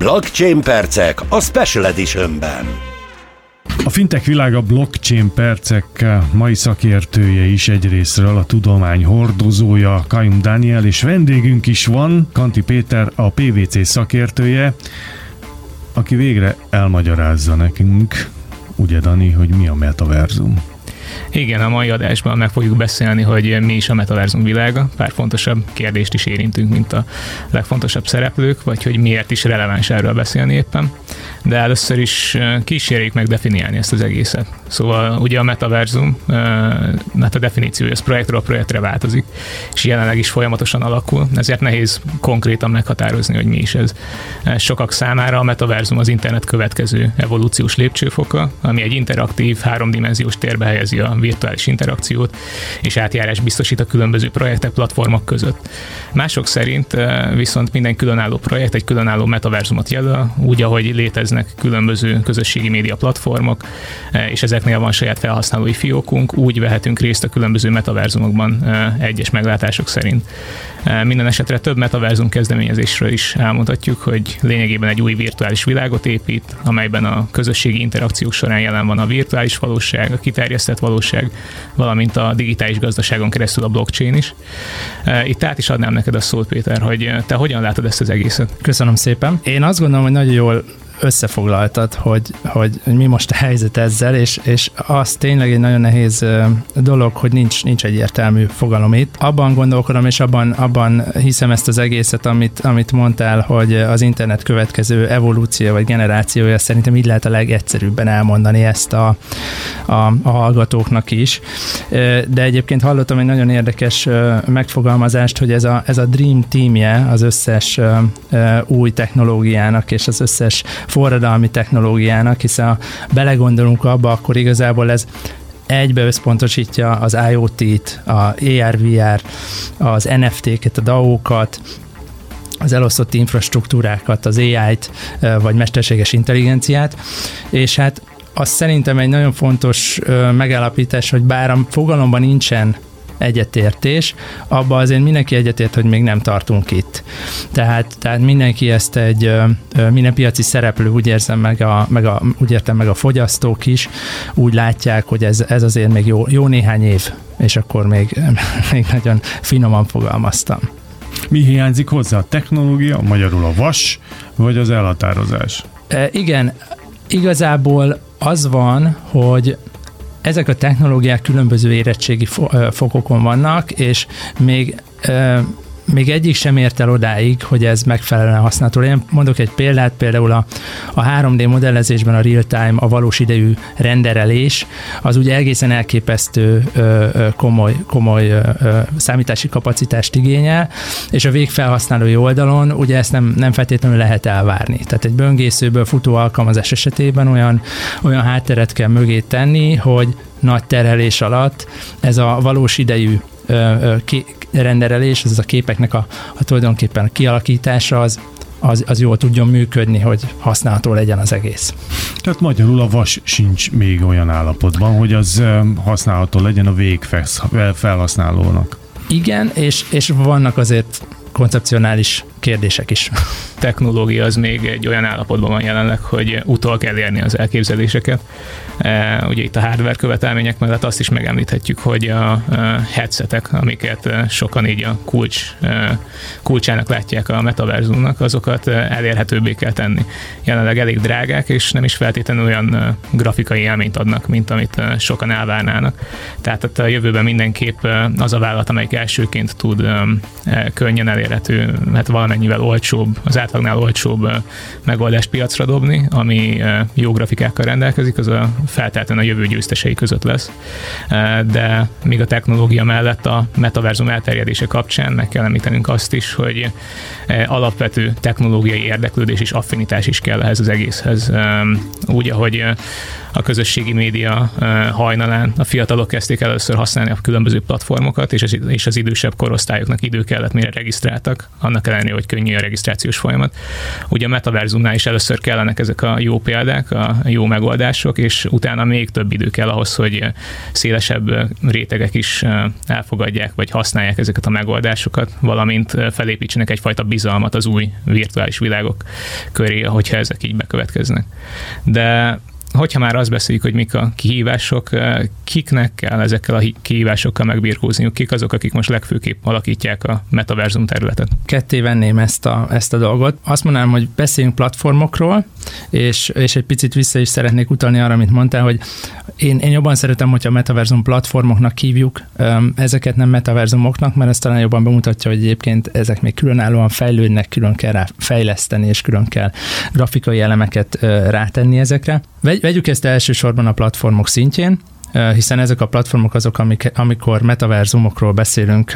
Blockchain percek a Special Editionben. A fintek világa blockchain percek mai szakértője is egyrésztről a tudomány hordozója Kajum Daniel, és vendégünk is van, Kanti Péter, a PVC szakértője, aki végre elmagyarázza nekünk, ugye Dani, hogy mi a metaverzum. Igen, a mai adásban meg fogjuk beszélni, hogy mi is a metaverzum világa. Pár fontosabb kérdést is érintünk, mint a legfontosabb szereplők, vagy hogy miért is releváns erről beszélni éppen. De először is kísérjék meg definiálni ezt az egészet. Szóval ugye a metaverzum, hát a definíciója az projektről projektre változik, és jelenleg is folyamatosan alakul, ezért nehéz konkrétan meghatározni, hogy mi is ez. Sokak számára a metaverzum az internet következő evolúciós lépcsőfoka, ami egy interaktív, háromdimenziós térbe helyezi a virtuális interakciót, és átjárás biztosít a különböző projektek, platformok között. Mások szerint viszont minden különálló projekt egy különálló metaverzumot jelöl, úgy, ahogy léteznek különböző közösségi média platformok, és ezeknél van saját felhasználói fiókunk, úgy vehetünk részt a különböző metaverzumokban egyes meglátások szerint. Minden esetre több metaverzum kezdeményezésről is elmondhatjuk, hogy lényegében egy új virtuális világot épít, amelyben a közösségi interakciók során jelen van a virtuális valóság, a kiterjesztett valóság, valamint a digitális gazdaságon keresztül a blockchain is. Itt át is adnám neked a szót, Péter, hogy te hogyan látod ezt az egészet? Köszönöm szépen. Én azt gondolom, hogy nagyon jól összefoglaltad, hogy, hogy mi most a helyzet ezzel, és, és az tényleg egy nagyon nehéz dolog, hogy nincs, nincs egyértelmű fogalom itt. Abban gondolkodom, és abban, abban hiszem ezt az egészet, amit, amit mondtál, hogy az internet következő evolúció vagy generációja, szerintem így lehet a legegyszerűbben elmondani ezt a, a, a hallgatóknak is. De egyébként hallottam egy nagyon érdekes megfogalmazást, hogy ez a, ez a Dream Teamje az összes új technológiának és az összes forradalmi technológiának, hiszen ha belegondolunk abba, akkor igazából ez egybe összpontosítja az IoT-t, a AR-VR, az NFT-ket, a DAO-kat, az elosztott infrastruktúrákat, az AI-t, vagy mesterséges intelligenciát, és hát az szerintem egy nagyon fontos megállapítás, hogy bár a fogalomban nincsen egyetértés, abba azért mindenki egyetért, hogy még nem tartunk itt. Tehát, tehát mindenki ezt egy, minden piaci szereplő úgy érzem meg, a, meg a, úgy értem meg a fogyasztók is, úgy látják, hogy ez, ez azért még jó, jó néhány év, és akkor még, még nagyon finoman fogalmaztam. Mi hiányzik hozzá? A technológia, magyarul a vas, vagy az elhatározás? E, igen, igazából az van, hogy ezek a technológiák különböző érettségi fokokon vannak, és még még egyik sem ért el odáig, hogy ez megfelelően használható Én Mondok egy példát, például a, a 3D modellezésben a real-time, a valós idejű renderelés, az ugye egészen elképesztő ö, ö, komoly, komoly ö, számítási kapacitást igényel, és a végfelhasználói oldalon ugye ezt nem, nem feltétlenül lehet elvárni. Tehát egy böngészőből futó alkalmazás esetében olyan, olyan hátteret kell mögé tenni, hogy nagy terhelés alatt ez a valós idejű renderelés, ez a képeknek a, a tulajdonképpen a kialakítása az, az, az jól tudjon működni, hogy használható legyen az egész. Tehát magyarul a vas sincs még olyan állapotban, hogy az használható legyen a végfelhasználónak. Igen, és, és vannak azért koncepcionális kérdések is. Technológia az még egy olyan állapotban van jelenleg, hogy utol kell érni az elképzeléseket. E, ugye itt a hardware követelmények mellett azt is megemlíthetjük, hogy a headsetek, amiket sokan így a kulcs, e, kulcsának látják a metaverzumnak, azokat elérhetőbbé kell tenni. Jelenleg elég drágák, és nem is feltétlenül olyan grafikai élményt adnak, mint amit sokan elvárnának. Tehát a jövőben mindenképp az a vállalat, amelyik elsőként tud könnyen elérhető, hát valami valamennyivel olcsóbb, az átlagnál olcsóbb megoldást piacra dobni, ami jó grafikákkal rendelkezik, az a feltétlenül a jövő győztesei között lesz. De még a technológia mellett a metaverzum elterjedése kapcsán meg kell említenünk azt is, hogy alapvető technológiai érdeklődés és affinitás is kell ehhez az egészhez. Úgy, ahogy a közösségi média hajnalán a fiatalok kezdték először használni a különböző platformokat, és az, idősebb korosztályoknak idő kellett, mire regisztráltak, annak ellenére, hogy könnyű a regisztrációs folyamat. Ugye a metaverzumnál is először kellenek ezek a jó példák, a jó megoldások, és utána még több idő kell ahhoz, hogy szélesebb rétegek is elfogadják, vagy használják ezeket a megoldásokat, valamint felépítsenek egyfajta bizalmat az új virtuális világok köré, hogyha ezek így bekövetkeznek. De hogyha már azt beszéljük, hogy mik a kihívások, eh, kiknek kell ezekkel a kihívásokkal megbirkózniuk, kik azok, akik most legfőképp alakítják a metaverzum területet? Ketté venném ezt a, ezt a dolgot. Azt mondanám, hogy beszéljünk platformokról, és, és egy picit vissza is szeretnék utalni arra, amit mondtál, hogy én, én jobban szeretem, hogyha a metaverzum platformoknak hívjuk ezeket, nem metaverzumoknak, mert ez talán jobban bemutatja, hogy egyébként ezek még különállóan fejlődnek, külön kell rá fejleszteni, és külön kell grafikai elemeket rátenni ezekre. Vegyük ezt elsősorban a platformok szintjén, hiszen ezek a platformok azok, amik, amikor metaverzumokról beszélünk,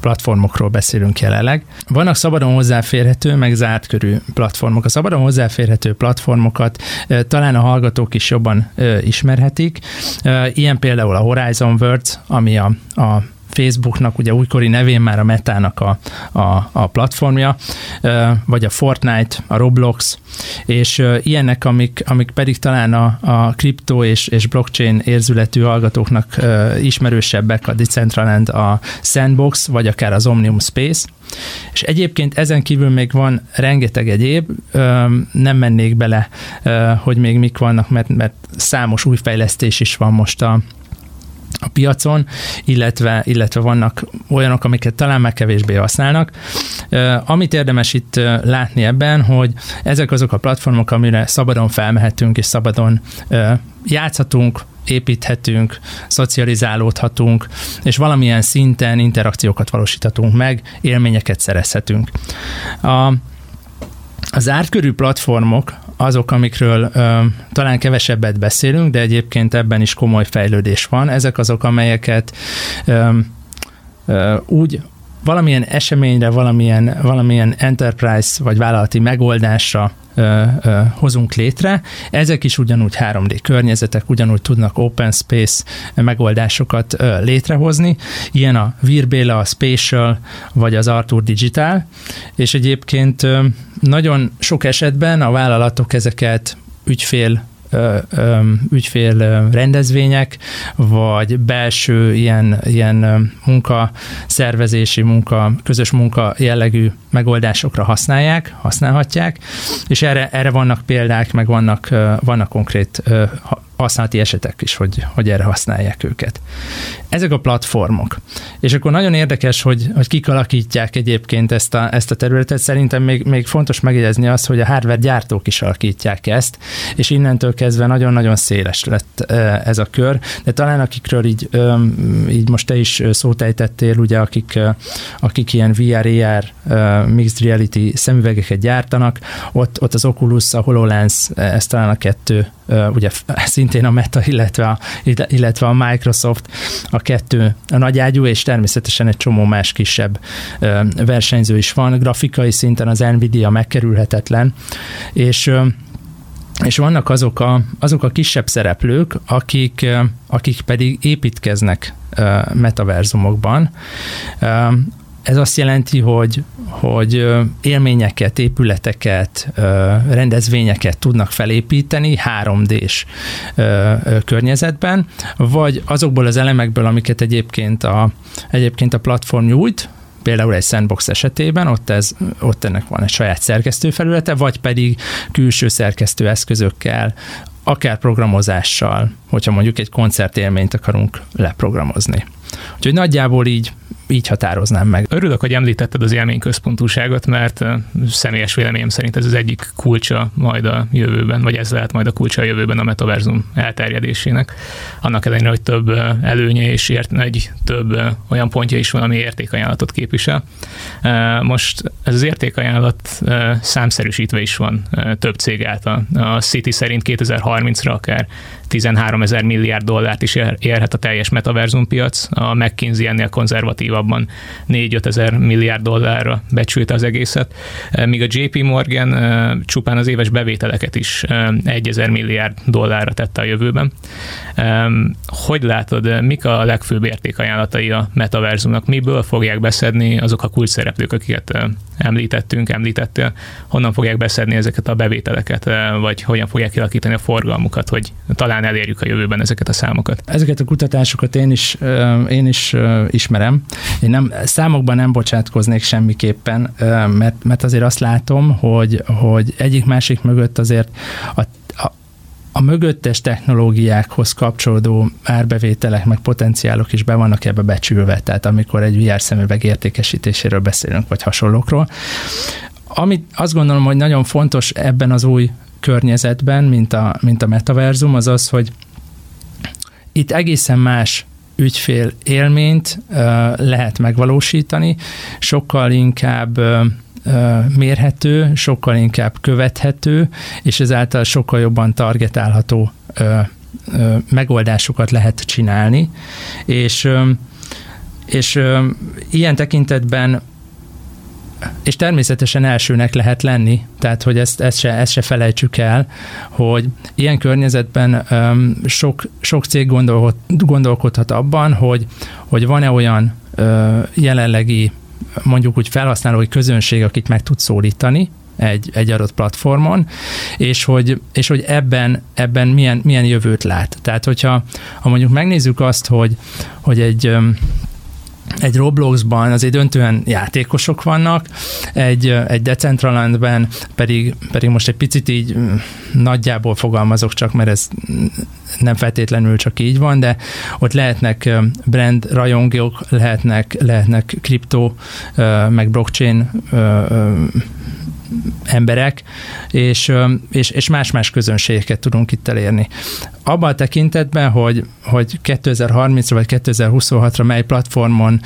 platformokról beszélünk jelenleg. Vannak szabadon hozzáférhető, meg zárt körű platformok. A szabadon hozzáférhető platformokat talán a hallgatók is jobban ismerhetik. Ilyen például a Horizon Words, ami a, a Facebooknak, ugye újkori nevén már a Metának a, a, a platformja, vagy a Fortnite, a Roblox, és ilyenek, amik, amik pedig talán a, a kriptó és, és blockchain érzületű hallgatóknak ismerősebbek, a Decentraland, a Sandbox, vagy akár az Omnium Space. És egyébként ezen kívül még van rengeteg egyéb, nem mennék bele, hogy még mik vannak, mert, mert számos új fejlesztés is van most a, a piacon, illetve, illetve vannak olyanok, amiket talán már kevésbé használnak. Amit érdemes itt látni ebben, hogy ezek azok a platformok, amire szabadon felmehetünk és szabadon játszhatunk, építhetünk, szocializálódhatunk, és valamilyen szinten interakciókat valósíthatunk meg, élményeket szerezhetünk. A, az ártkörű platformok azok, amikről ö, talán kevesebbet beszélünk, de egyébként ebben is komoly fejlődés van. Ezek azok, amelyeket ö, ö, úgy valamilyen eseményre, valamilyen, valamilyen enterprise vagy vállalati megoldásra ö, ö, hozunk létre. Ezek is ugyanúgy 3D környezetek, ugyanúgy tudnak open space megoldásokat ö, létrehozni. Ilyen a Virbéla, a Spatial, vagy az Arthur Digital, és egyébként ö, nagyon sok esetben a vállalatok ezeket ügyfél ügyfél rendezvények, vagy belső ilyen, ilyen munkaszervezési, munka, közös munka jellegű megoldásokra használják, használhatják, és erre, erre vannak példák, meg vannak, vannak konkrét használati esetek is, hogy, hogy erre használják őket. Ezek a platformok. És akkor nagyon érdekes, hogy, hogy kik alakítják egyébként ezt a, ezt a területet. Szerintem még, még fontos megjegyezni azt, hogy a hardware gyártók is alakítják ezt, és innentől kezdve nagyon-nagyon széles lett ez a kör, de talán akikről így, így most te is szót ejtettél, ugye akik, akik ilyen VR, AR, mixed reality szemüvegeket gyártanak, ott, ott az Oculus, a HoloLens, ez talán a kettő, ugye szintén a Meta, illetve a, illetve a Microsoft, a kettő a nagyágyú, és természetesen egy csomó más kisebb versenyző is van. Grafikai szinten az Nvidia megkerülhetetlen, és és vannak azok a, azok a kisebb szereplők, akik, akik pedig építkeznek metaverzumokban. Ez azt jelenti, hogy, hogy élményeket, épületeket, rendezvényeket tudnak felépíteni 3D-s környezetben, vagy azokból az elemekből, amiket egyébként a, egyébként a platform nyújt, például egy sandbox esetében, ott, ez, ott ennek van egy saját szerkesztőfelülete, vagy pedig külső szerkesztő eszközökkel, akár programozással, hogyha mondjuk egy koncertélményt akarunk leprogramozni. Úgyhogy nagyjából így így határoznám meg. Örülök, hogy említetted az élményközpontúságot, mert személyes véleményem szerint ez az egyik kulcsa majd a jövőben, vagy ez lehet majd a kulcsa a jövőben a metaverzum elterjedésének. Annak ellenére, hogy több előnye és ért, egy több olyan pontja is van, ami értékajánlatot képvisel. Most ez az értékajánlat számszerűsítve is van több cég által. A City szerint 2030 2030-ra akár 13 ezer milliárd dollárt is érhet a teljes metaverzum piac. A McKinsey ennél konzervatívabban 4-5 ezer milliárd dollárra becsülte az egészet, míg a JP Morgan csupán az éves bevételeket is 1 ezer milliárd dollárra tette a jövőben. Hogy látod, mik a legfőbb értékajánlatai a metaverzumnak? Miből fogják beszedni azok a kulcs szereplők, akiket említettünk, említettél, honnan fogják beszedni ezeket a bevételeket, vagy hogyan fogják kialakítani a forgalmukat, hogy talán elérjük a jövőben ezeket a számokat? Ezeket a kutatásokat én is, én is ismerem. Én nem, számokban nem bocsátkoznék semmiképpen, mert, mert azért azt látom, hogy, hogy egyik másik mögött azért a a mögöttes technológiákhoz kapcsolódó árbevételek, meg potenciálok is be vannak ebbe becsülve, tehát amikor egy VR szemüveg értékesítéséről beszélünk, vagy hasonlókról. Amit azt gondolom, hogy nagyon fontos ebben az új környezetben, mint a, mint a metaverzum, az az, hogy itt egészen más ügyfél élményt uh, lehet megvalósítani, sokkal inkább uh, mérhető, sokkal inkább követhető, és ezáltal sokkal jobban targetálható megoldásokat lehet csinálni, és, és ilyen tekintetben és természetesen elsőnek lehet lenni, tehát hogy ezt, ezt, se, ezt se felejtsük el, hogy ilyen környezetben um, sok, sok cég gondol, gondolkodhat abban, hogy, hogy van-e olyan uh, jelenlegi mondjuk úgy felhasználói közönség, akit meg tud szólítani, egy, egy adott platformon, és hogy, és hogy ebben, ebben milyen, milyen jövőt lát. Tehát, hogyha ha mondjuk megnézzük azt, hogy, hogy egy egy Robloxban azért döntően játékosok vannak, egy, egy Decentralandben pedig, pedig most egy picit így mm, nagyjából fogalmazok csak, mert ez nem feltétlenül csak így van, de ott lehetnek brand rajongók, lehetnek, lehetnek kriptó, meg blockchain emberek, és, és, és más-más közönségeket tudunk itt elérni. Abban a tekintetben, hogy, hogy 2030-ra vagy 2026-ra mely platformon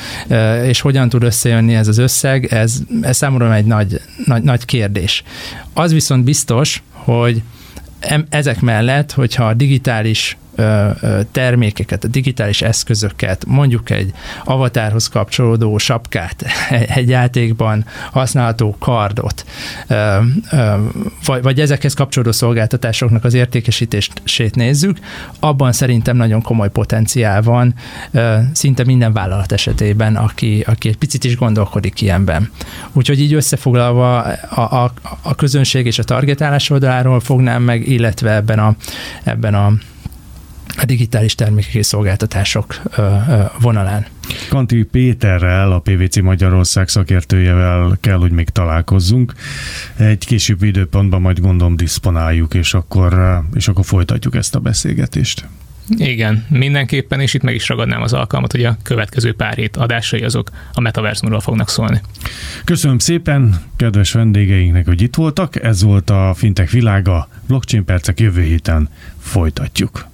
és hogyan tud összejönni ez az összeg, ez, ez számomra egy nagy, nagy, nagy kérdés. Az viszont biztos, hogy ezek mellett, hogyha a digitális termékeket, a digitális eszközöket, mondjuk egy avatárhoz kapcsolódó sapkát, egy játékban használható kardot, vagy, vagy ezekhez kapcsolódó szolgáltatásoknak az értékesítését nézzük, abban szerintem nagyon komoly potenciál van szinte minden vállalat esetében, aki, aki egy picit is gondolkodik ilyenben. Úgyhogy így összefoglalva a, a, a közönség és a targetálás oldaláról fognám meg, illetve ebben a, ebben a a digitális termékek és szolgáltatások vonalán. Kanti Péterrel, a PVC Magyarország szakértőjevel kell, hogy még találkozzunk. Egy később időpontban majd gondolom diszponáljuk, és akkor, és akkor folytatjuk ezt a beszélgetést. Igen, mindenképpen, és itt meg is ragadnám az alkalmat, hogy a következő pár hét adásai azok a metaverzumról fognak szólni. Köszönöm szépen kedves vendégeinknek, hogy itt voltak. Ez volt a Fintech világa. Blockchain percek jövő héten folytatjuk.